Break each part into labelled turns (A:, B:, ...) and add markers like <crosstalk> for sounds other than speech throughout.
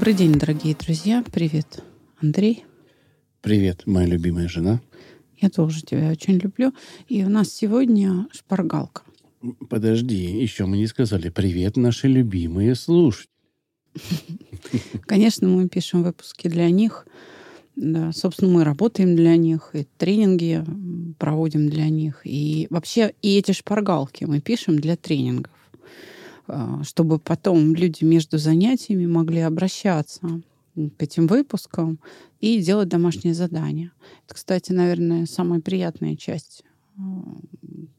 A: Добрый день, дорогие друзья. Привет, Андрей.
B: Привет, моя любимая жена.
A: Я тоже тебя очень люблю. И у нас сегодня шпаргалка.
B: Подожди, еще мы не сказали привет, наши любимые слушатели. <laughs>
A: Конечно, мы пишем выпуски для них. Да, собственно, мы работаем для них, и тренинги проводим для них. И вообще, и эти шпаргалки мы пишем для тренингов, чтобы потом люди между занятиями могли обращаться к этим выпускам и делать домашние задания. Это, кстати, наверное, самая приятная часть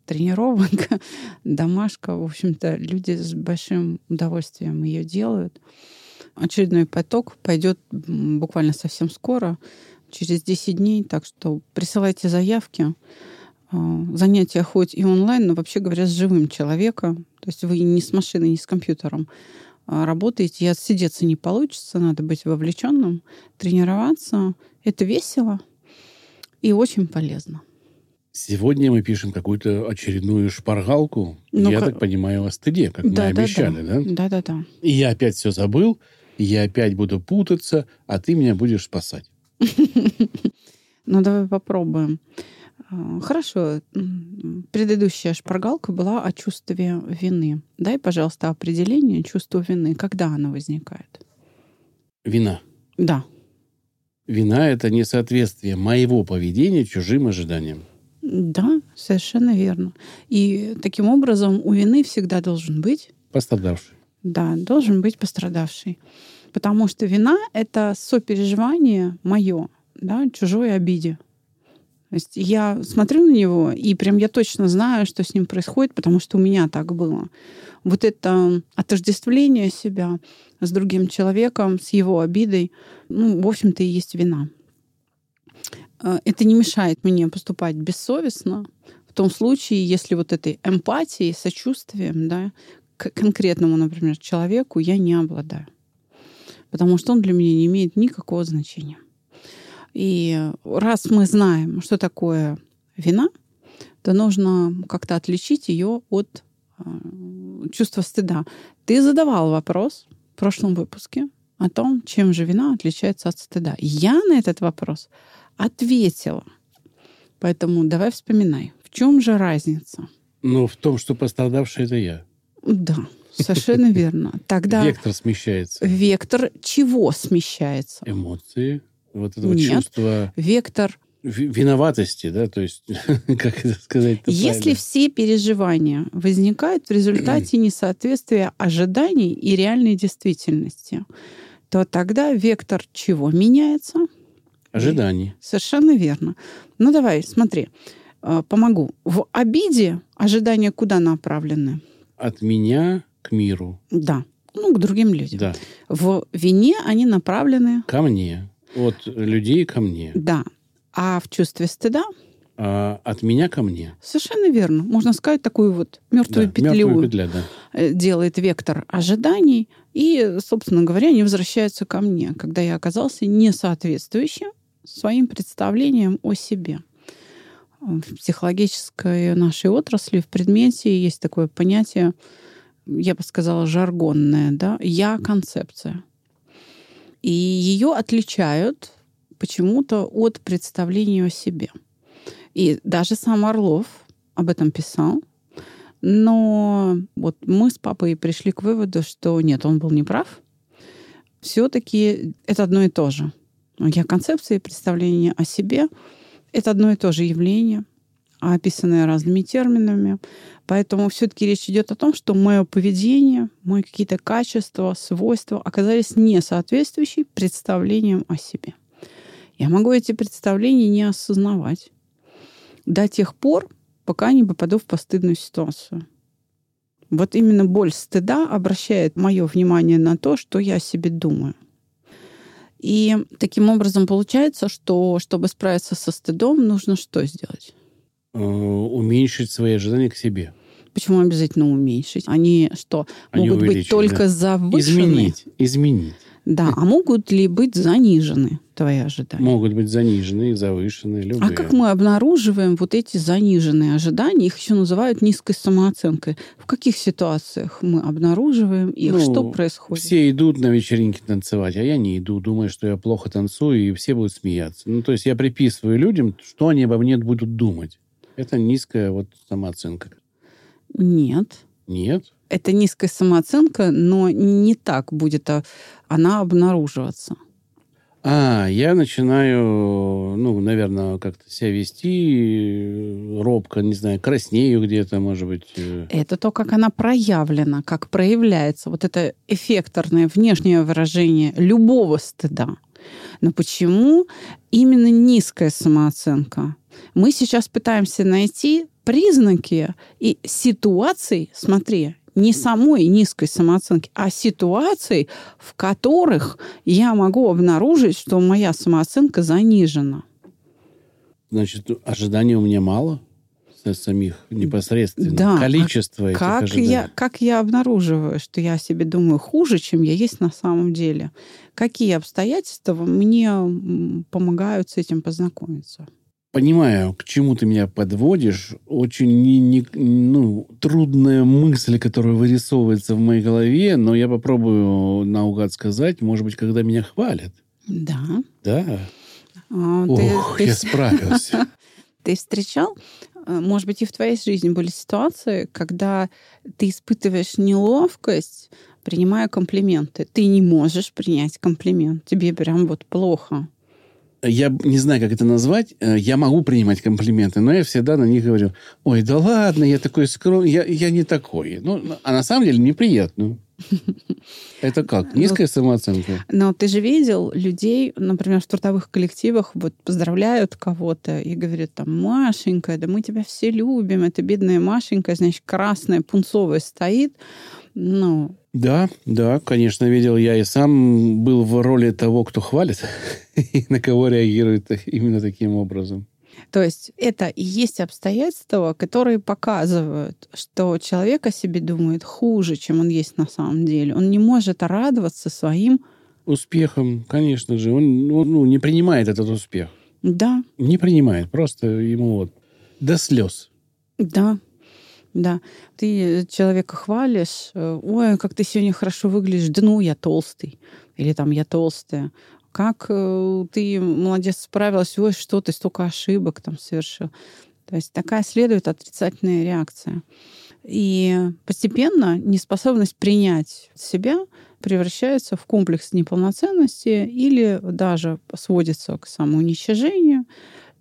A: тренировок, <laughs> домашка. В общем-то, люди с большим удовольствием ее делают. Очередной поток пойдет буквально совсем скоро, через 10 дней. Так что присылайте заявки. А, занятия хоть и онлайн, но вообще говоря, с живым человеком. То есть вы не с машиной, не с компьютером а, работаете, и отсидеться не получится, надо быть вовлеченным, тренироваться. Это весело и очень полезно.
B: Сегодня мы пишем какую-то очередную шпаргалку, ну я так понимаю, о стыде, как да, мы обещали, да?
A: Да-да-да.
B: И я опять все забыл, я опять буду путаться, а ты меня будешь спасать. <laughs>
A: Ну, давай попробуем. А, хорошо. Предыдущая шпаргалка была о чувстве вины. Дай, пожалуйста, определение чувства вины. Когда оно возникает?
B: Вина.
A: Да.
B: Вина — это несоответствие моего поведения чужим ожиданиям.
A: Да, совершенно верно. И таким образом у вины всегда должен быть...
B: Пострадавший.
A: Да, должен быть пострадавший. Потому что вина — это сопереживание мое, да, чужой обиде. То есть я смотрю на него, и прям я точно знаю, что с ним происходит, потому что у меня так было. Вот это отождествление себя с другим человеком, с его обидой, ну, в общем-то, и есть вина. Э, это не мешает мне поступать бессовестно в том случае, если вот этой эмпатией, сочувствием да, к конкретному, например, человеку я не обладаю. Потому что он для меня не имеет никакого значения. И раз мы знаем, что такое вина, то нужно как-то отличить ее от э, чувства стыда. Ты задавал вопрос в прошлом выпуске о том, чем же вина отличается от стыда. Я на этот вопрос ответила. Поэтому давай вспоминай, в чем же разница?
B: Ну, в том, что пострадавший это я.
A: Да, совершенно верно. <laughs> Тогда
B: вектор смещается.
A: Вектор чего смещается?
B: Эмоции, вот этого
A: Нет,
B: чувства.
A: Вектор
B: виноватости, да, то есть, <laughs> как это сказать?
A: Если правильно? все переживания возникают в результате <clears throat> несоответствия ожиданий и реальной действительности, то тогда вектор чего меняется?
B: Ожиданий.
A: Совершенно верно. Ну давай, смотри, э, помогу. В обиде ожидания куда направлены?
B: От меня к миру.
A: Да. Ну, к другим людям.
B: Да.
A: В вине они направлены...
B: Ко мне. От людей ко мне.
A: Да. А в чувстве стыда?
B: А, от меня ко мне.
A: Совершенно верно. Можно сказать, такую вот мертвую да, петлю
B: мертвую петля, да.
A: Э, делает вектор ожиданий. И, собственно говоря, они возвращаются ко мне, когда я оказался несоответствующим своим представлением о себе. В психологической нашей отрасли, в предмете есть такое понятие, я бы сказала, жаргонное, да, «я-концепция». И ее отличают почему-то от представления о себе. И даже сам Орлов об этом писал. Но вот мы с папой пришли к выводу, что нет, он был неправ. Все-таки это одно и то же. Я концепция и представление о себе — это одно и то же явление, описанное разными терминами. Поэтому все-таки речь идет о том, что мое поведение, мои какие-то качества, свойства оказались не соответствующие представлениям о себе. Я могу эти представления не осознавать до тех пор, пока не попаду в постыдную ситуацию. Вот именно боль стыда обращает мое внимание на то, что я о себе думаю. И таким образом получается, что чтобы справиться со стыдом, нужно что сделать?
B: Э, уменьшить свои ожидания к себе.
A: Почему обязательно уменьшить? Они что, Они могут быть только да. завышены?
B: Изменить, изменить.
A: Да, а могут ли быть занижены твои ожидания?
B: Могут быть занижены завышены, любые.
A: А как мы обнаруживаем вот эти заниженные ожидания? Их еще называют низкой самооценкой. В каких ситуациях мы обнаруживаем их? Ну, что происходит?
B: Все идут на вечеринки танцевать, а я не иду, думаю, что я плохо танцую, и все будут смеяться. Ну, то есть я приписываю людям, что они обо мне будут думать. Это низкая вот самооценка.
A: Нет.
B: Нет?
A: Это низкая самооценка, но не так будет а она обнаруживаться.
B: А, я начинаю, ну, наверное, как-то себя вести робко, не знаю, краснею где-то, может быть. Э.
A: Это то, как она проявлена, как проявляется. Вот это эффекторное внешнее выражение любого стыда. Но почему именно низкая самооценка? Мы сейчас пытаемся найти признаки и ситуации, смотри, не самой низкой самооценки, а ситуаций, в которых я могу обнаружить, что моя самооценка занижена.
B: Значит, ожиданий у меня мало самих непосредственно. Да. Количество а этих
A: как
B: ожиданий.
A: Я, как я обнаруживаю, что я о себе думаю хуже, чем я есть на самом деле? Какие обстоятельства мне помогают с этим познакомиться?
B: Понимаю, к чему ты меня подводишь. Очень не, не, ну, трудная мысль, которая вырисовывается в моей голове, но я попробую наугад сказать, может быть, когда меня хвалят.
A: Да.
B: Да. А, Ох, ты, я справился. <laughs>
A: Ты встречал, э, может быть, и в твоей жизни были ситуации, когда ты испытываешь неловкость, принимая комплименты. Ты не можешь принять комплимент. Тебе прям вот плохо
B: я не знаю, как это назвать, э, я могу принимать комплименты, но я всегда на них говорю, ой, да ладно, я такой скромный, я, я не такой. Ну, а на самом деле неприятно. <laughs> Это как? Ну, Низкая самооценка?
A: Но ты же видел людей, например, в трудовых коллективах, вот поздравляют кого-то и говорят там, Машенька, да мы тебя все любим, это бедная Машенька, значит, красная, пунцовая стоит, ну,
B: да, да, конечно, видел я и сам был в роли того, кто хвалит <laughs> и на кого реагирует именно таким образом.
A: То есть это и есть обстоятельства, которые показывают, что человек о себе думает хуже, чем он есть на самом деле. Он не может радоваться своим
B: успехом, конечно же. Он ну, ну не принимает этот успех.
A: Да.
B: Не принимает. Просто ему вот до слез.
A: Да. Да, ты человека хвалишь, э, ой, как ты сегодня хорошо выглядишь, да ну, я толстый, или там я толстая. Как э, ты, молодец, справилась, ой, что ты столько ошибок там совершил. То есть такая следует отрицательная реакция. И постепенно неспособность принять себя превращается в комплекс неполноценности или даже сводится к самоуничижению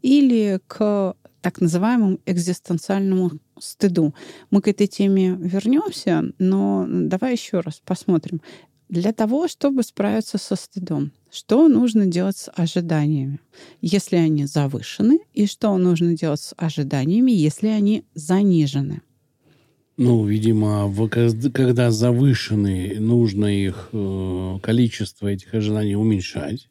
A: или к так называемому экзистенциальному стыду. Мы к этой теме вернемся, но давай еще раз посмотрим. Для того, чтобы справиться со стыдом, что нужно делать с ожиданиями, если они завышены, и что нужно делать с ожиданиями, если они занижены?
B: Ну, видимо, когда завышены, нужно их э, количество этих ожиданий уменьшать.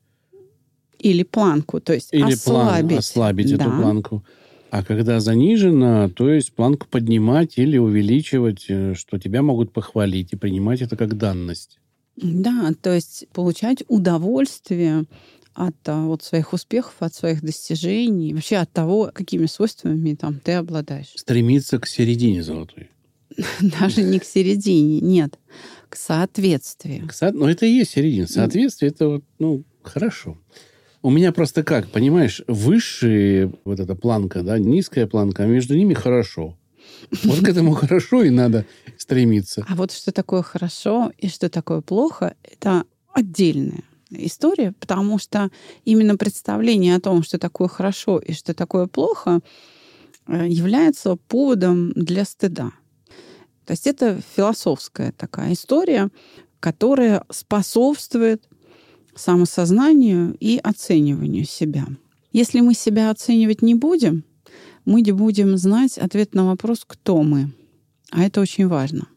A: Или планку, то есть Или ослабить. План,
B: ослабить да. эту планку. А когда занижено, то есть планку поднимать или увеличивать, э, что тебя могут похвалить и принимать это как данность.
A: Да, то есть получать удовольствие от а, вот, своих успехов, от своих достижений, вообще от того, какими свойствами там ты обладаешь.
B: Стремиться к середине золотой. <laughs>
A: Даже не к середине, нет, к соответствию. К
B: со... Ну, это и есть середина. Соответствие, это вот, ну, хорошо. У меня просто как, понимаешь, высшая вот эта планка, да, низкая планка, а между ними хорошо. Вот к этому хорошо и надо стремиться.
A: А вот что такое хорошо и что такое плохо, это отдельная история, потому что именно представление о том, что такое хорошо и что такое плохо, э, является поводом для стыда. То есть это философская такая история, которая способствует самосознанию и оцениванию себя. Если мы себя оценивать не будем, мы не будем знать ответ на вопрос, кто мы. А это очень важно.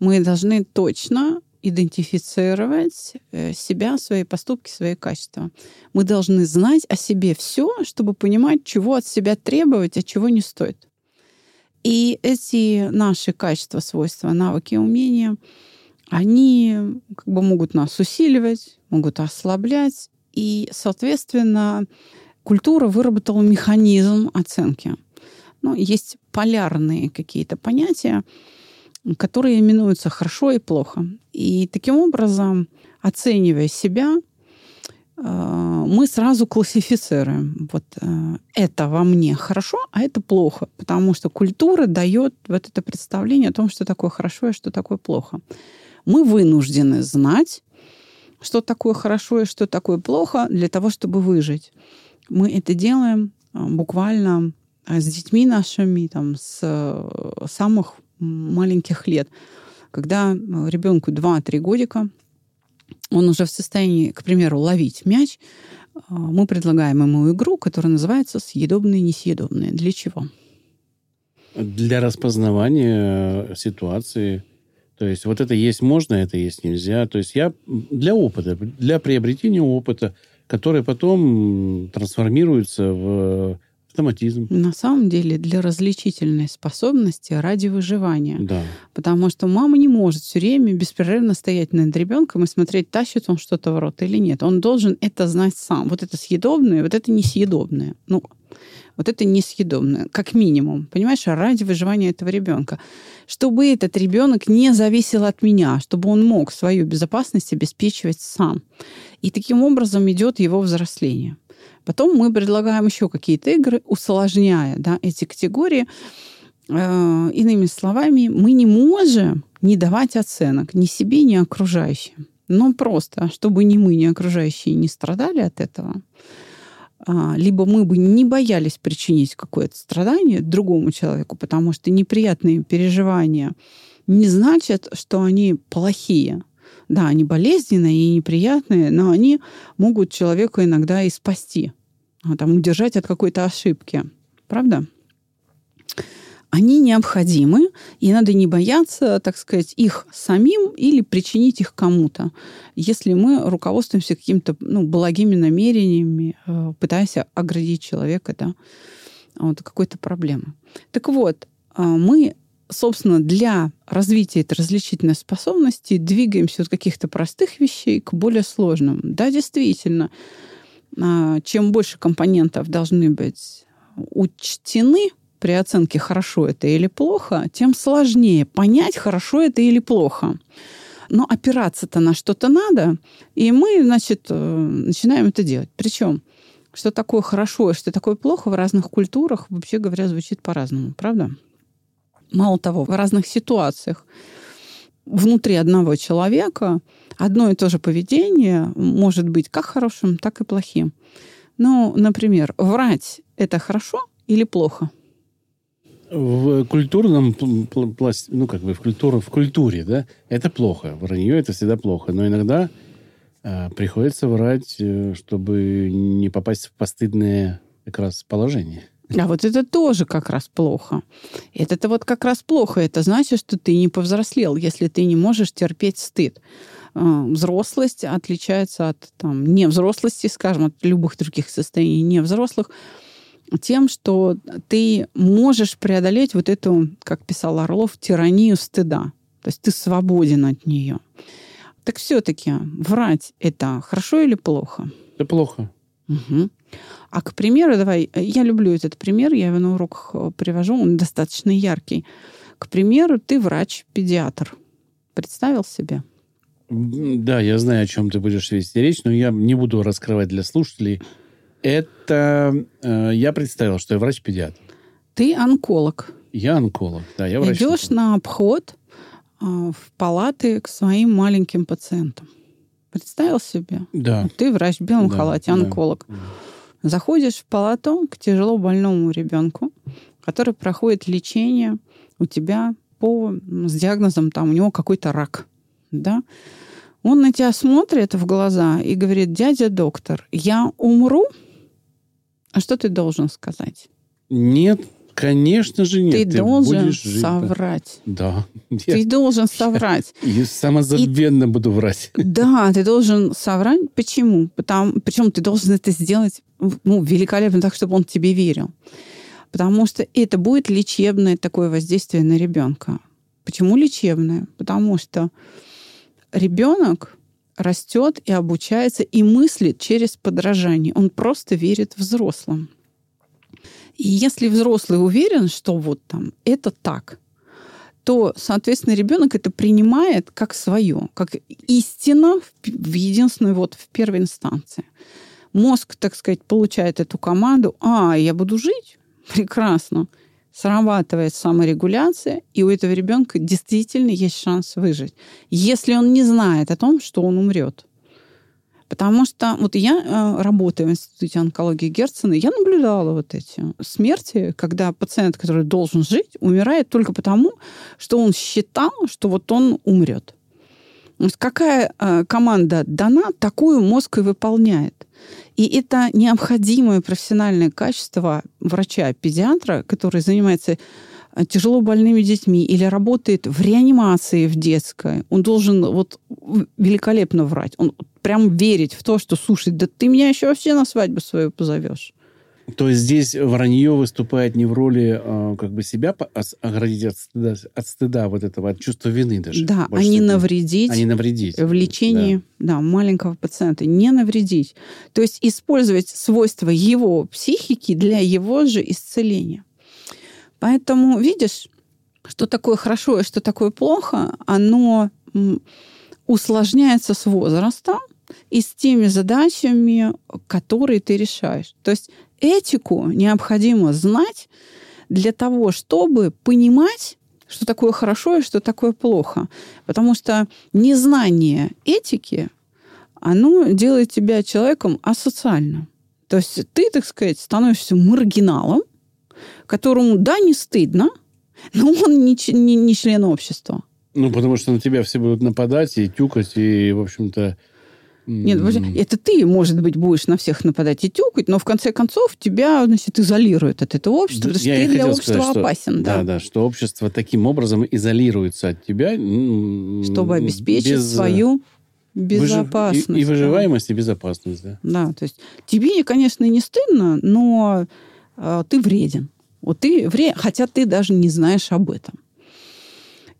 A: Мы должны точно идентифицировать э, себя, свои поступки, свои качества. Мы должны знать о себе все, чтобы понимать, чего от себя требовать, а чего не стоит. И эти наши качества, свойства, навыки, умения, они как бы могут нас усиливать, могут ослаблять. И, соответственно, культура выработала механизм оценки. Ну, есть полярные какие-то понятия, которые именуются хорошо и плохо. И таким образом, оценивая себя, э, мы сразу классифицируем. Вот э, это во мне хорошо, а это плохо. Потому что культура дает вот это представление о том, что такое хорошо и что такое плохо. Мы вынуждены знать, что такое хорошо и что такое плохо для того, чтобы выжить. Мы это делаем э, буквально с детьми нашими там, с самых маленьких лет. Когда э, ребенку 2-3 годика, он уже в состоянии, к примеру, ловить мяч, э, мы предлагаем ему игру, которая называется «Съедобные, несъедобные». Для чего?
B: Для распознавания э, ситуации. То есть вот это есть можно, это есть нельзя. То есть я для опыта, для приобретения опыта, который потом трансформируется в Автоматизм.
A: На самом деле для различительной способности ради выживания.
B: Да.
A: Потому что мама не может все время беспрерывно стоять над ребенком и смотреть, тащит он что-то в рот или нет. Он должен это знать сам. Вот это съедобное, вот это несъедобное. Ну, вот это несъедобное, как минимум, понимаешь, ради выживания этого ребенка. Чтобы этот ребенок не зависел от меня, чтобы он мог свою безопасность обеспечивать сам. И таким образом идет его взросление. Потом мы предлагаем еще какие-то игры, усложняя да, эти категории. Э, иными словами, мы не можем не давать оценок ни себе, ни окружающим. Но просто, чтобы ни мы, ни окружающие не страдали от этого, а, либо мы бы не боялись причинить какое-то страдание другому человеку, потому что неприятные переживания не значат, что они плохие. Да, они болезненные и неприятные, но они могут человека иногда и спасти, а там, удержать от какой-то ошибки. Правда? Они необходимы, и надо не бояться, так сказать, их самим или причинить их кому-то, если мы руководствуемся какими-то ну, благими намерениями, э, пытаясь оградить человека да, от какой-то проблемы. Так вот, э, мы собственно, для развития этой различительной способности двигаемся от каких-то простых вещей к более сложным. Да, действительно, а, чем больше компонентов должны быть учтены при оценке, хорошо это или плохо, тем сложнее понять, хорошо это или плохо. Но опираться-то на что-то надо, и мы, значит, э, начинаем это делать. Причем, что такое хорошо и что такое плохо в разных культурах, вообще говоря, звучит по-разному, правда? Мало того, в разных ситуациях внутри одного человека одно и то же поведение может быть как хорошим, так и плохим. Ну, например, врать – это хорошо или плохо?
B: В культурном пласте, ну, как бы в, культуре, в культуре, да, это плохо. Вранье – это всегда плохо. Но иногда э, приходится врать, э, чтобы не попасть в постыдное как раз положение.
A: А вот это тоже как раз плохо. Это-то вот как раз плохо. Это значит, что ты не повзрослел, если ты не можешь терпеть стыд. А, взрослость отличается от там, невзрослости, скажем, от любых других состояний невзрослых, тем, что ты можешь преодолеть вот эту, как писал Орлов, тиранию стыда. То есть ты свободен от нее. Так все-таки врать это хорошо или плохо?
B: Это плохо.
A: Угу. А, к примеру, давай, я люблю этот пример, я его на уроках э, привожу, он достаточно яркий. К примеру, ты врач-педиатр. Представил себе?
B: Да, я знаю, о чем ты будешь вести речь, но я не буду раскрывать для слушателей. Это э, я представил, что я врач-педиатр.
A: Ты онколог.
B: Я онколог, да, я врач.
A: Идешь на обход э, в палаты к своим маленьким пациентам. Представил себе?
B: Да.
A: Ты врач в белом да, халате, онколог. Да. Заходишь в палату к тяжело больному ребенку, который проходит лечение у тебя по, с диагнозом, там, у него какой-то рак. Да? Он на тебя смотрит в глаза и говорит, дядя доктор, я умру? А что ты должен сказать?
B: Нет, Конечно же нет.
A: Ты, должен
B: будешь жить,
A: соврать.
B: Да.
A: Ты
B: Я,
A: должен соврать.
B: я самозабвенно буду врать.
A: Да, ты должен соврать. Почему? Потому, причем ты должен это сделать ну, великолепно так, чтобы он тебе верил. Потому что это будет лечебное такое воздействие на ребенка. Почему лечебное? Потому что ребенок растет и обучается и мыслит через подражание. Он просто верит взрослым. И если взрослый уверен, что вот там это так, то, соответственно, ребенок это принимает как свое, как истина в, единственной вот в первой инстанции. Мозг, так сказать, получает эту команду, а, я буду жить, прекрасно, срабатывает саморегуляция, и у этого ребенка действительно есть шанс выжить, если он не знает о том, что он умрет. Потому что вот я э, работаю в Институте онкологии Герцена, я наблюдала вот эти смерти, когда пациент, который должен жить, умирает только потому, что он считал, что вот он умрет. То есть какая э, команда дана, такую мозг и выполняет. И это необходимое профессиональное качество врача-педиатра, который занимается тяжело больными детьми или работает в реанимации в детской, он должен вот великолепно врать. Он прям верить в то, что, слушай, да ты меня еще вообще на свадьбу свою позовешь.
B: То есть здесь вранье выступает не в роли э, как бы себя оградить от стыда, от стыда вот этого, от чувства вины даже.
A: Да, а не навредить.
B: А не навредить.
A: В лечении да. Да, маленького пациента. Не навредить. То есть использовать свойства его психики для его же исцеления. Поэтому, видишь, что такое хорошо и что такое плохо, оно усложняется с возрастом, и с теми задачами, которые ты решаешь. То есть этику необходимо знать для того, чтобы понимать, что такое хорошо и что такое плохо. Потому что незнание этики, оно делает тебя человеком асоциальным. То есть ты, так сказать, становишься маргиналом, которому, да, не стыдно, <laughs> но он не, не, не член общества.
B: Ну, потому что на тебя все будут нападать и тюкать, и, в общем-то,
A: нет, это ты, может быть, будешь на всех нападать и тюкать, но в конце концов тебя, значит, изолирует от этого общества, потому что ты для общества сказать, опасен.
B: Что, да. да, да, что общество таким образом изолируется от тебя.
A: Чтобы обеспечить без... свою безопасность.
B: И, и выживаемость, да. и безопасность, да.
A: Да, то есть тебе, конечно, не стыдно, но э, ты вреден. Вот ты вреден, хотя ты даже не знаешь об этом.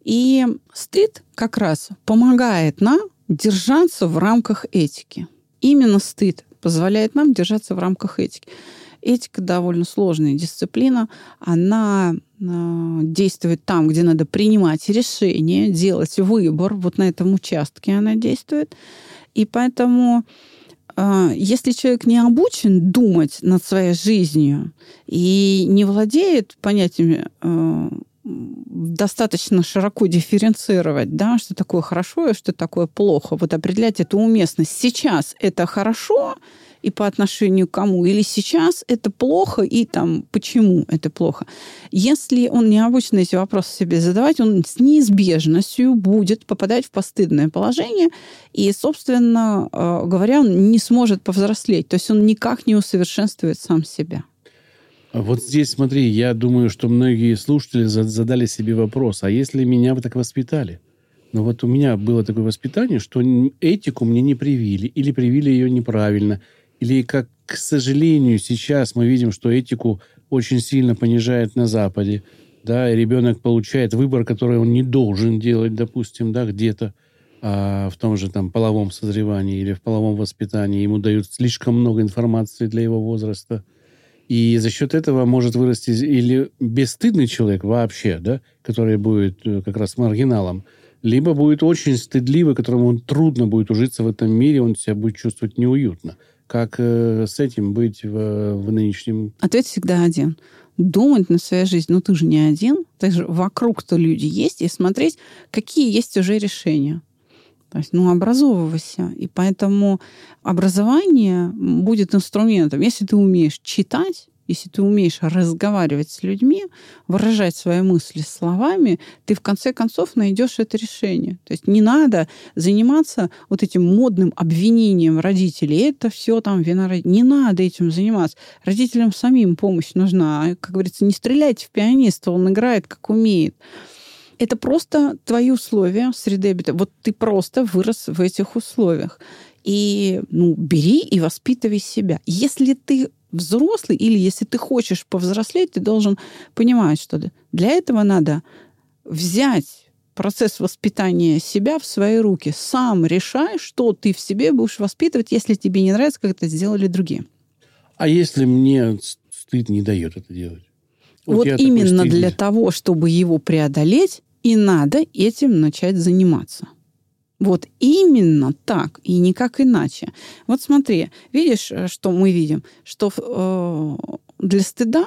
A: И стыд как раз помогает нам держаться в рамках этики. Именно стыд позволяет нам держаться в рамках этики. Этика довольно сложная дисциплина. Она э, действует там, где надо принимать решения, делать выбор. Вот на этом участке она действует. И поэтому если человек не обучен думать над своей жизнью и не владеет понятиями э, достаточно широко дифференцировать, да, что такое хорошо и что такое плохо. Вот определять эту уместность. Сейчас это хорошо и по отношению к кому, или сейчас это плохо и там почему это плохо. Если он не обучен эти вопросы себе задавать, он с неизбежностью будет попадать в постыдное положение, и, собственно э, говоря, он не сможет повзрослеть. То есть он никак не усовершенствует сам себя.
B: Вот здесь, смотри, я думаю, что многие слушатели задали себе вопрос, а если меня бы так воспитали? Ну вот у меня было такое воспитание, что этику мне не привили, или привили ее неправильно, или, как, к сожалению, сейчас мы видим, что этику очень сильно понижает на Западе, да, и ребенок получает выбор, который он не должен делать, допустим, да, где-то а, в том же там половом созревании или в половом воспитании. Ему дают слишком много информации для его возраста – и за счет этого может вырасти или бесстыдный человек вообще, да, который будет э, как раз маргиналом, либо будет очень стыдливый, которому трудно будет ужиться в этом мире, он себя будет чувствовать неуютно. Как э, с этим быть в, в нынешнем...
A: Ответ всегда один. Думать на свою жизнь. Ну, ты же не один. Также вокруг-то люди есть. И смотреть, какие есть уже решения. То есть, ну, образовывайся. И поэтому образование будет инструментом. Если ты умеешь читать, если ты умеешь разговаривать с людьми, выражать свои мысли словами, ты в конце концов найдешь это решение. То есть не надо заниматься вот этим модным обвинением родителей. Это все там вина родителей. Не надо этим заниматься. Родителям самим помощь нужна. А, как говорится, не стреляйте в пианиста, он играет как умеет. Это просто твои условия среды обитания. Вот ты просто вырос в этих условиях. И ну, бери и воспитывай себя. Если ты взрослый, или если ты хочешь повзрослеть, ты должен понимать, что для этого надо взять процесс воспитания себя в свои руки. Сам решай, что ты в себе будешь воспитывать, если тебе не нравится, как это сделали другие.
B: А если мне стыд не дает это делать?
A: Вот, вот именно для того, чтобы его преодолеть, и надо этим начать заниматься. Вот именно так и никак иначе. Вот смотри, видишь, э, что мы видим? Что э, для стыда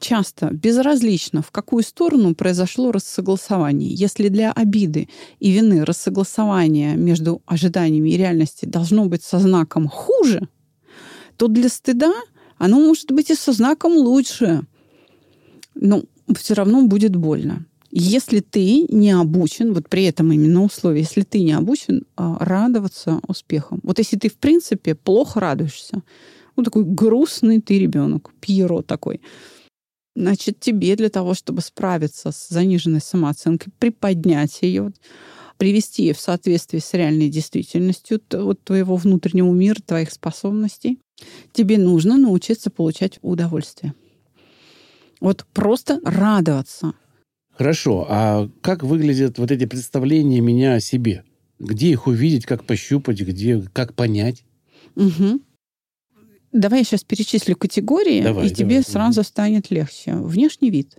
A: часто безразлично, в какую сторону произошло рассогласование. Если для обиды и вины рассогласование между ожиданиями и реальностью должно быть со знаком хуже, то для стыда оно может быть и со знаком лучше. Но все равно будет больно. Если ты не обучен, вот при этом именно условии, если ты не обучен а, радоваться успехам. Вот если ты, в принципе, плохо радуешься, ну, такой грустный ты ребенок, Пьеро такой, значит, тебе для того, чтобы справиться с заниженной самооценкой, приподнять ее, привести ее в соответствие с реальной действительностью вот, твоего внутреннего мира, твоих способностей, тебе нужно научиться получать удовольствие. Вот просто радоваться –
B: Хорошо, а как выглядят вот эти представления меня о себе? Где их увидеть, как пощупать, где, как понять?
A: Угу. Давай я сейчас перечислю категории,
B: давай,
A: и
B: давай,
A: тебе сразу давай. станет легче. Внешний вид.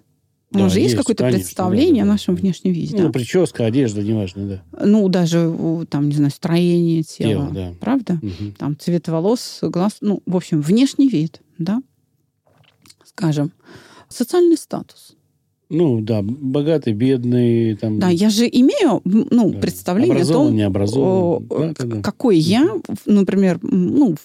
A: У нас же есть, есть какое-то конечно, представление да, да, о нашем да. внешнем виде.
B: Ну, да? прическа, одежда, неважно, да.
A: Ну, даже, там, не знаю, строение тела. Тело, да. Правда? Угу. Там цвет волос, глаз. Ну, в общем, внешний вид, да. Скажем, социальный статус.
B: Ну, да, богатый, бедный. Там...
A: Да, я же имею ну, да. представление о том,
B: необразованный.
A: Да, да, да. какой я, например, ну,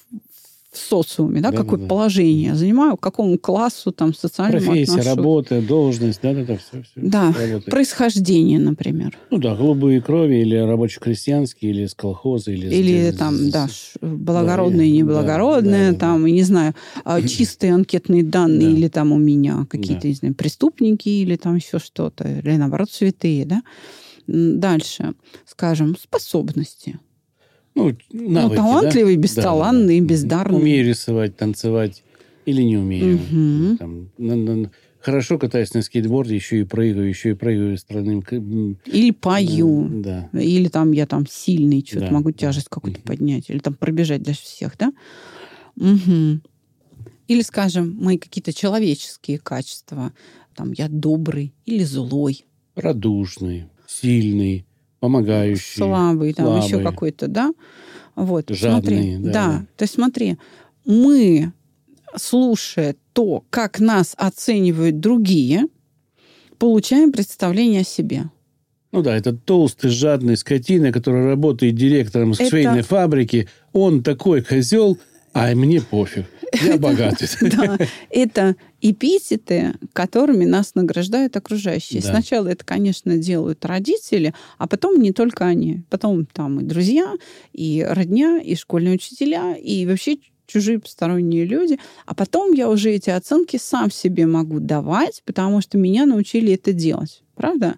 A: в социуме, да, да какое да, положение да. занимаю, к какому классу, там, социальному
B: Профессия,
A: отношусь.
B: работа, должность, да-да-да, все. все
A: да, работает. происхождение, например.
B: Ну да, голубые крови, или рабоче-крестьянские, или из колхоза, или...
A: Или там, да, благородные, да, неблагородные, да, да, там, да. не знаю, а, чистые анкетные данные, да. или там у меня какие-то, да. не знаю, преступники, или там еще что-то, или наоборот, святые, да. Дальше, скажем, способности
B: ну,
A: ну, навыки, ну талантливый, да? бесталанный, да, да. бездарный.
B: Умею рисовать, танцевать или не умею. Угу. Там, на, на, хорошо катаюсь на скейтборде, еще и прыгаю, еще и прыгаю странным...
A: Или пою.
B: Да.
A: Или там я там сильный, что-то да. могу тяжесть какую-то угу. поднять. Или там пробежать для всех, да? Угу. Или, скажем, мои какие-то человеческие качества. Там я добрый или злой.
B: Радушный, сильный, помогающий.
A: Слабый, там слабый. еще какой-то, да? Вот,
B: Жадный,
A: смотри. Да, да. То есть смотри, мы, слушая то, как нас оценивают другие, получаем представление о себе.
B: Ну да, это толстый, жадный скотина, который работает директором это... швейной фабрики. Он такой козел, а мне пофиг. Я богатый. <laughs>
A: Да, это эпитеты, которыми нас награждают окружающие. Да. Сначала это, конечно, делают родители, а потом не только они. Потом там и друзья, и родня, и школьные учителя, и вообще чужие посторонние люди. А потом я уже эти оценки сам себе могу давать, потому что меня научили это делать. Правда?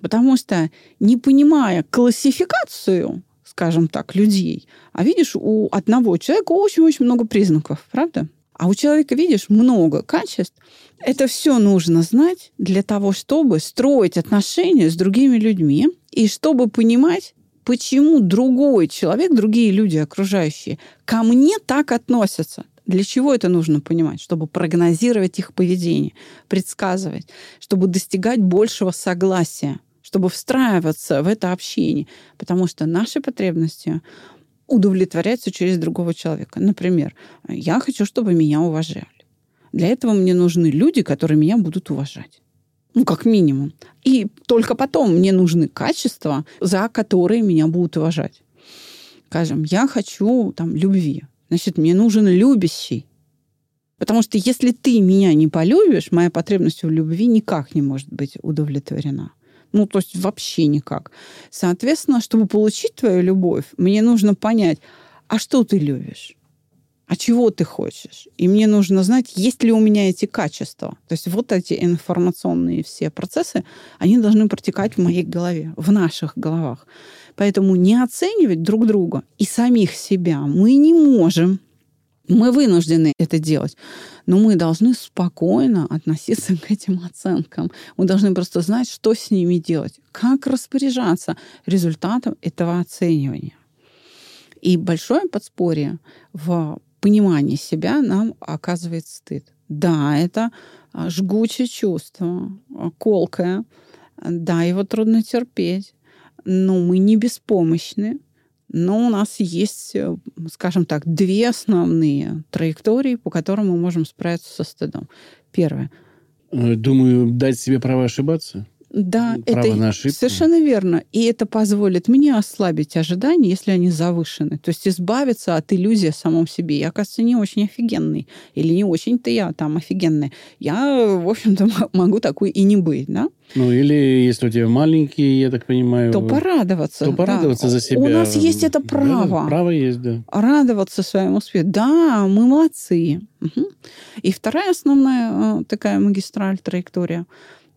A: Потому что, не понимая классификацию, скажем так, людей, а видишь, у одного человека очень-очень много признаков, правда? А у человека, видишь, много качеств. Это все нужно знать для того, чтобы строить отношения с другими людьми и чтобы понимать, почему другой человек, другие люди окружающие, ко мне так относятся. Для чего это нужно понимать? Чтобы прогнозировать их поведение, предсказывать, чтобы достигать большего согласия, чтобы встраиваться в это общение. Потому что наши потребности удовлетворяется через другого человека. Например, я хочу, чтобы меня уважали. Для этого мне нужны люди, которые меня будут уважать. Ну, как минимум. И только потом мне нужны качества, за которые меня будут уважать. Скажем, я хочу там любви. Значит, мне нужен любящий. Потому что если ты меня не полюбишь, моя потребность в любви никак не может быть удовлетворена. Ну, то есть вообще никак. Соответственно, чтобы получить твою любовь, мне нужно понять, а что ты любишь? А чего ты хочешь? И мне нужно знать, есть ли у меня эти качества. То есть вот эти информационные все процессы, они должны протекать в моей голове, в наших головах. Поэтому не оценивать друг друга и самих себя мы не можем. Мы вынуждены это делать. Но мы должны спокойно относиться к этим оценкам. Мы должны просто знать, что с ними делать, как распоряжаться результатом этого оценивания. И большое подспорье в понимании себя нам оказывает стыд. Да, это а, жгучее чувство, а, колкое. Да, его трудно терпеть. Но мы не беспомощны. Но у нас есть, э, скажем так, две основные траектории, по которым мы можем справиться со стыдом. Первое.
B: Э, думаю, дать себе право ошибаться.
A: Да,
B: Право
A: это
B: на ошибку.
A: совершенно верно. И это позволит мне ослабить ожидания, если они завышены. То есть избавиться от иллюзии о самом себе. Я, кажется, не очень офигенный. Или не очень-то я там офигенный. Я, в общем-то, <laughs> могу такой и не быть, да?
B: Ну, или если у тебя маленький, я так понимаю...
A: То порадоваться.
B: То порадоваться
A: да.
B: за себя.
A: У нас есть это право.
B: Да, право есть, да.
A: Радоваться своему успеху. Да, мы молодцы. Угу. И вторая основная э, такая магистраль, траектория,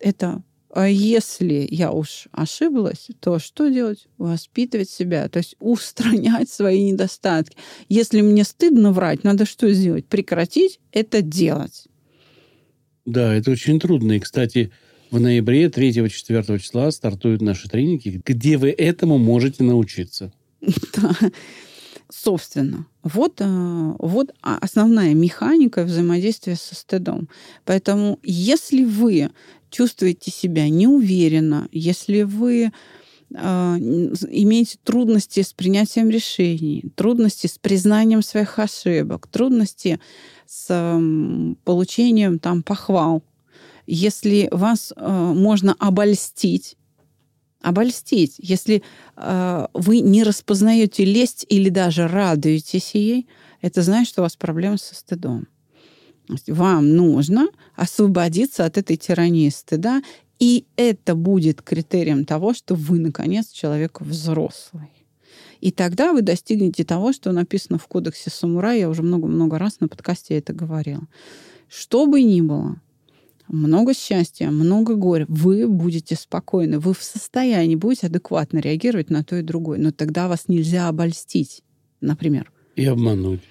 A: это если я уж ошиблась, то что делать? Воспитывать себя, то есть устранять свои недостатки. Если мне стыдно врать, надо что сделать? Прекратить это делать.
B: Да, это очень трудно. И, кстати, в ноябре 3-4 числа стартуют наши тренинги, где вы этому можете научиться. <laughs>
A: Да. Собственно, вот, э, вот основная механика взаимодействия со стыдом. Поэтому, если вы чувствуете себя неуверенно, если вы э, имеете трудности с принятием решений, трудности с признанием своих ошибок, трудности с получением там похвал, если вас э, можно обольстить, обольстить, если э, вы не распознаете лесть или даже радуетесь ей, это значит, что у вас проблемы со стыдом. Вам нужно освободиться от этой тирании стыда, и это будет критерием того, что вы, наконец, человек взрослый. И тогда вы достигнете того, что написано в кодексе самурая. Я уже много-много раз на подкасте это говорила. Что бы ни было, много счастья, много горя, вы будете спокойны, вы в состоянии будете адекватно реагировать на то и другое. Но тогда вас нельзя обольстить, например.
B: И обмануть.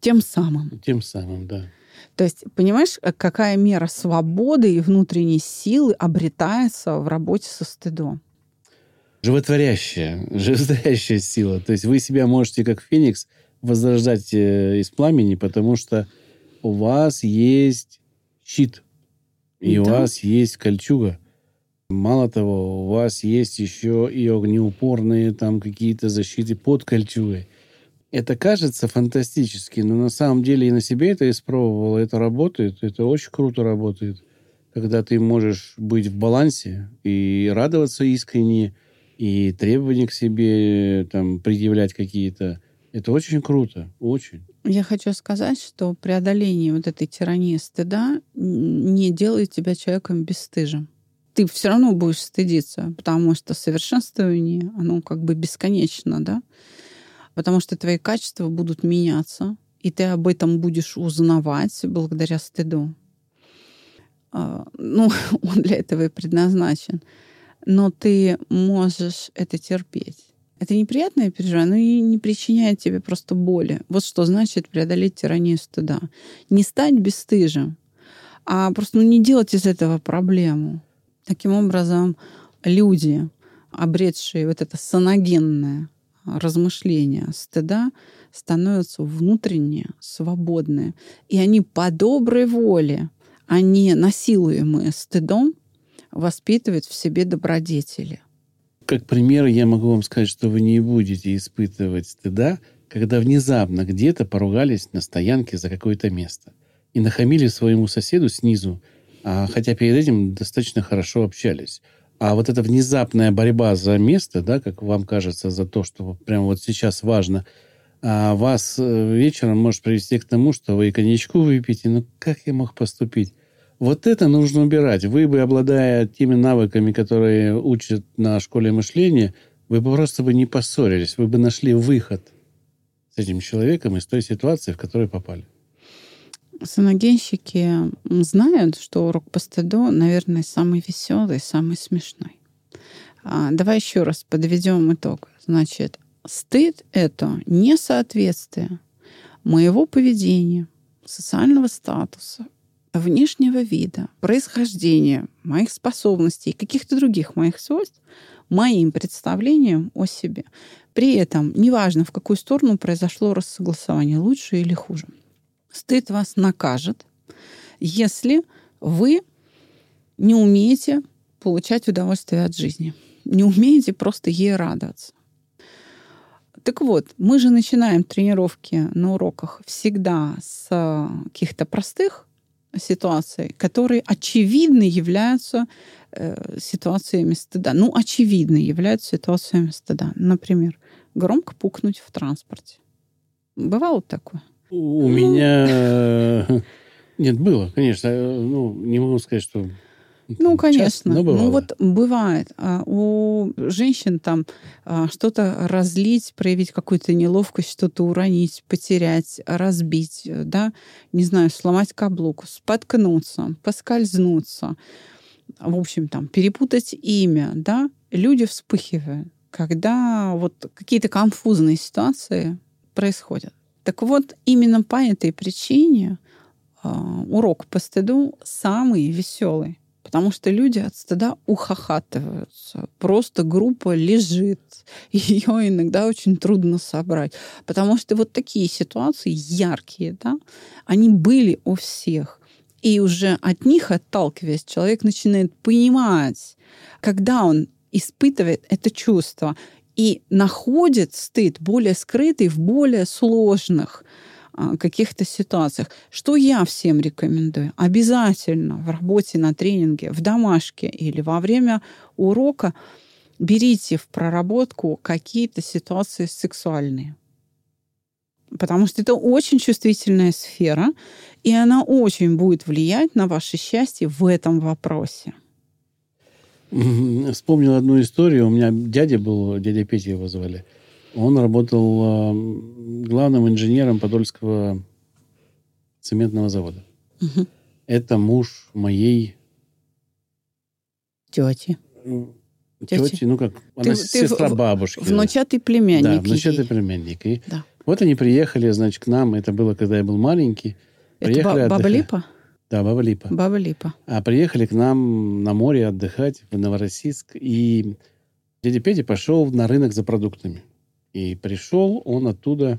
A: Тем самым.
B: Тем самым, да.
A: То есть, понимаешь, э, какая мера свободы и внутренней силы обретается в работе со стыдом?
B: Животворящая, животворящая сила. То есть вы себя можете, как феникс, возрождать э, из пламени, потому что у вас есть щит, и да. у вас есть кольчуга. Мало того, у вас есть еще и огнеупорные там какие-то защиты под кольчугой. Это кажется фантастически, но на самом деле и на себе это испробовала. Это работает, это очень круто работает. Когда ты можешь быть в балансе и радоваться искренне, и требования к себе там, предъявлять какие-то. Это очень круто, очень.
A: Я хочу сказать, что преодоление вот этой тирании стыда не делает тебя человеком бесстыжим. Ты все равно будешь стыдиться, потому что совершенствование, оно как бы бесконечно, да? Потому что твои качества будут меняться, и ты об этом будешь узнавать благодаря стыду. А, ну, <laughs> он для этого и предназначен. Но ты можешь это терпеть. Это неприятное переживание, но и не причиняет тебе просто боли. Вот что значит преодолеть тиранию стыда. Не стать бесстыжим, а просто ну, не делать из этого проблему. Таким образом, люди, обретшие вот это саногенное размышления стыда становятся внутренние, свободные. И они по доброй воле, они насилуемые стыдом, воспитывают в себе добродетели.
B: Как пример, я могу вам сказать, что вы не будете испытывать стыда, когда внезапно где-то поругались на стоянке за какое-то место и нахамили своему соседу снизу, а, хотя перед этим достаточно хорошо общались. А вот эта внезапная борьба за место, да, как вам кажется, за то, что прямо вот сейчас важно, а вас э, вечером может привести к тому, что вы коньячку выпьете. Ну, как я мог поступить? Вот это нужно убирать. Вы бы, обладая теми навыками, которые учат на школе мышления, вы бы просто бы не поссорились, вы бы нашли выход с этим человеком из той ситуации, в которой попали.
A: Саногенщики знают, что урок по стыду, наверное, самый веселый, самый смешной. А, давай еще раз подведем итог. Значит, стыд — это несоответствие моего поведения, социального статуса, внешнего вида, происхождения, моих способностей, каких-то других моих свойств моим представлениям о себе. При этом неважно, в какую сторону произошло рассогласование, лучше или хуже. Стыд вас накажет, если вы не умеете получать удовольствие от жизни, не умеете просто ей радоваться. Так вот, мы же начинаем тренировки на уроках всегда с каких-то простых ситуаций, которые очевидно являются э, ситуациями стыда. Ну, очевидно являются ситуациями стыда. Например, громко пукнуть в транспорте. Бывало такое?
B: У меня... Э, нет, было, конечно. Ну, не могу сказать, что
A: ну, конечно. Часто, но Ну, вот бывает. А у женщин там а, что-то разлить, проявить какую-то неловкость, что-то уронить, потерять, разбить, да, не знаю, сломать каблук, споткнуться, поскользнуться, в общем, там, перепутать имя, да, люди вспыхивают, когда вот какие-то конфузные ситуации происходят. Так вот, именно по этой причине э, урок по стыду самый веселый. Потому что люди от стыда ухахатываются. Просто группа лежит. <laughs> Ее иногда очень трудно собрать. Потому что вот такие ситуации яркие, да, они были у всех. И уже от них отталкиваясь, человек начинает понимать, когда он испытывает это чувство и находит стыд более скрытый в более сложных а, каких-то ситуациях. Что я всем рекомендую? Обязательно в работе на тренинге, в домашке или во время урока берите в проработку какие-то ситуации сексуальные. Потому что это очень чувствительная сфера, и она очень будет влиять на ваше счастье в этом вопросе.
B: Вспомнил одну историю. У меня дядя был, дядя Петя его звали. Он работал э, главным инженером Подольского цементного завода. Угу. Это муж моей
A: тети.
B: Тети, ну как, она ты, сестра ты бабушки.
A: Внучатый племянник.
B: Да, внучатый племянник. И да. вот они приехали, значит, к нам. Это было, когда я был маленький.
A: Это приехали баба отдыхать. <laughs> Липа?
B: Да, Баба Липа.
A: Баба Липа.
B: А приехали к нам на море отдыхать в Новороссийск. И дядя Петя пошел на рынок за продуктами. И пришел он оттуда,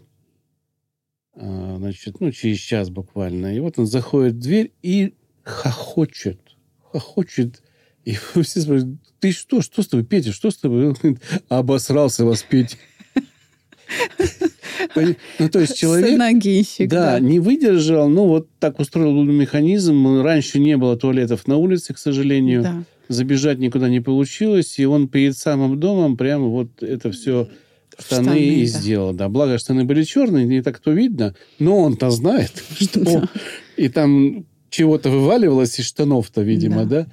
B: а, значит, ну, через час буквально. И вот он заходит в дверь и хохочет. Хохочет. И <laughs> все спрашивают, ты что, что с тобой, Петя, что с тобой? Он говорит, обосрался вас, Петя. <laughs> Ну, то есть человек... Да, не выдержал, ну, вот так устроил механизм. Раньше не было туалетов на улице, к сожалению. Забежать никуда не получилось, и он перед самым домом прямо вот это все штаны, штаны и да. сделал. Да, благо штаны были черные, не так то видно, но он-то знает, <laughs> что и там чего-то вываливалось из штанов-то, видимо, да.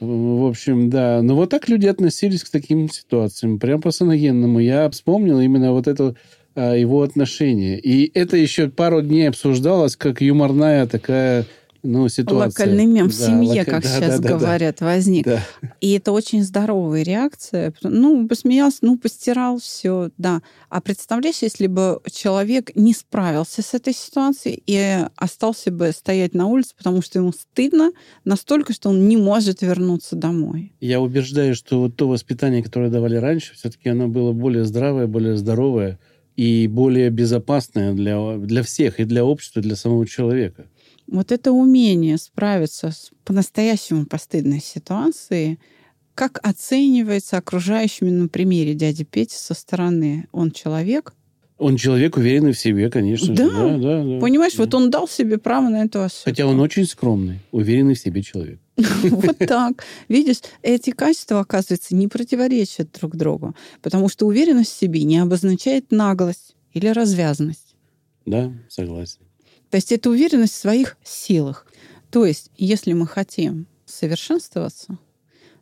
B: В общем, да. Но вот так люди относились к таким ситуациям. Прям по саногенному. Я вспомнил именно вот это его отношение. И это еще пару дней обсуждалось как юморная такая ну, ситуация.
A: Локальный мем в семье, лока... как да, сейчас да, говорят, да. возник. Да. И это очень здоровая реакция. Ну, посмеялся, ну, постирал, все, да. А представляешь, если бы человек не справился с этой ситуацией и остался бы стоять на улице, потому что ему стыдно настолько, что он не может вернуться домой.
B: Я убеждаю, что вот то воспитание, которое давали раньше, все-таки оно было более здравое, более здоровое и более безопасное для, для всех, и для общества, и для самого человека.
A: Вот это умение справиться с по-настоящему постыдной ситуацией, как оценивается окружающими на примере дяди Пети со стороны? Он человек?
B: Он человек, уверенный в себе, конечно
A: да. же. Да, да, да. Понимаешь, да. вот он дал себе право на эту ошибку.
B: Хотя он очень скромный, уверенный в себе человек. <laughs>
A: Вот так. Видишь, эти качества, оказывается, не противоречат друг другу. Потому что уверенность в себе не обозначает наглость или развязанность.
B: Да, согласен.
A: То есть это уверенность в своих силах. То есть, если мы хотим совершенствоваться,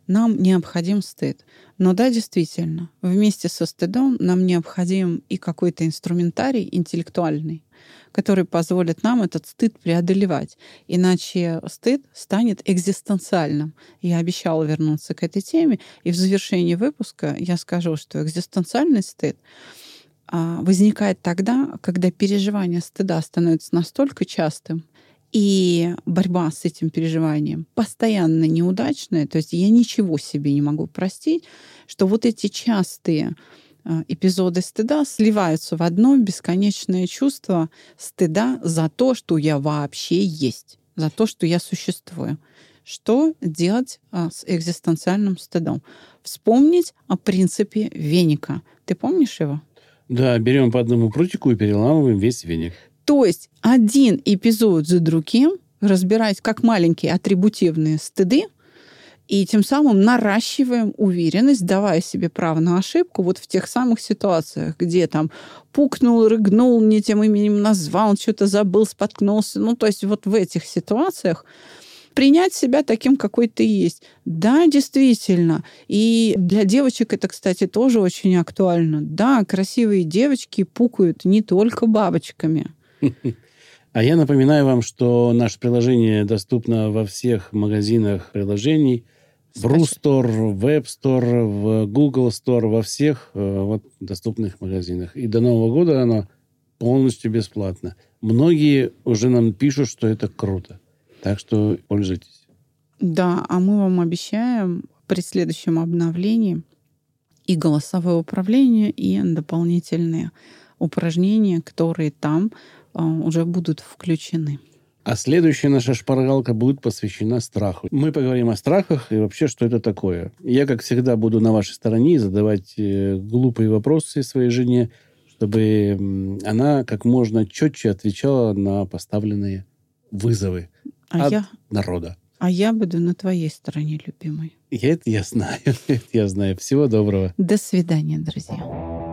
A: нам необходим стыд. Но да, действительно, вместе со стыдом нам необходим и какой-то инструментарий интеллектуальный, который позволит нам этот стыд преодолевать. Иначе стыд станет экзистенциальным. Я обещала вернуться к этой теме, и в завершении выпуска я скажу, что экзистенциальный стыд а, возникает тогда, когда переживание стыда становится настолько частым, и борьба с этим переживанием постоянно неудачная, то есть я ничего себе не могу простить, что вот эти частые а, эпизоды стыда сливаются в одно бесконечное чувство стыда за то, что я вообще есть, за то, что я существую. Что делать а, с экзистенциальным стыдом? Вспомнить о принципе веника. Ты помнишь его?
B: Да, берем по одному прутику и переламываем весь веник.
A: То есть один эпизод за другим разбирать как маленькие атрибутивные стыды, и тем самым наращиваем уверенность, давая себе право на ошибку вот в тех самых ситуациях, где там пукнул, рыгнул, не тем именем назвал, что-то забыл, споткнулся. Ну, то есть вот в этих ситуациях принять себя таким, какой ты есть. Да, действительно. И для девочек это, кстати, тоже очень актуально. Да, красивые девочки пукают не только бабочками.
B: А я напоминаю вам, что наше приложение доступно во всех магазинах приложений. В Рустор, в App Store, в Google Store, во всех э, вот, доступных магазинах. И до Нового года оно полностью бесплатно. Многие уже нам пишут, что это круто. Так что пользуйтесь.
A: Да, а мы вам обещаем при следующем обновлении и голосовое управление, и дополнительные упражнения, которые там уже будут включены.
B: А следующая наша шпаргалка будет посвящена страху. Мы поговорим о страхах и вообще, что это такое. Я, как всегда, буду на вашей стороне задавать э, глупые вопросы своей жене, чтобы она как можно четче отвечала на поставленные вызовы а от я... народа.
A: А я буду на твоей стороне, любимый.
B: Я это я знаю. это <laughs> я знаю. Всего доброго.
A: До свидания, друзья.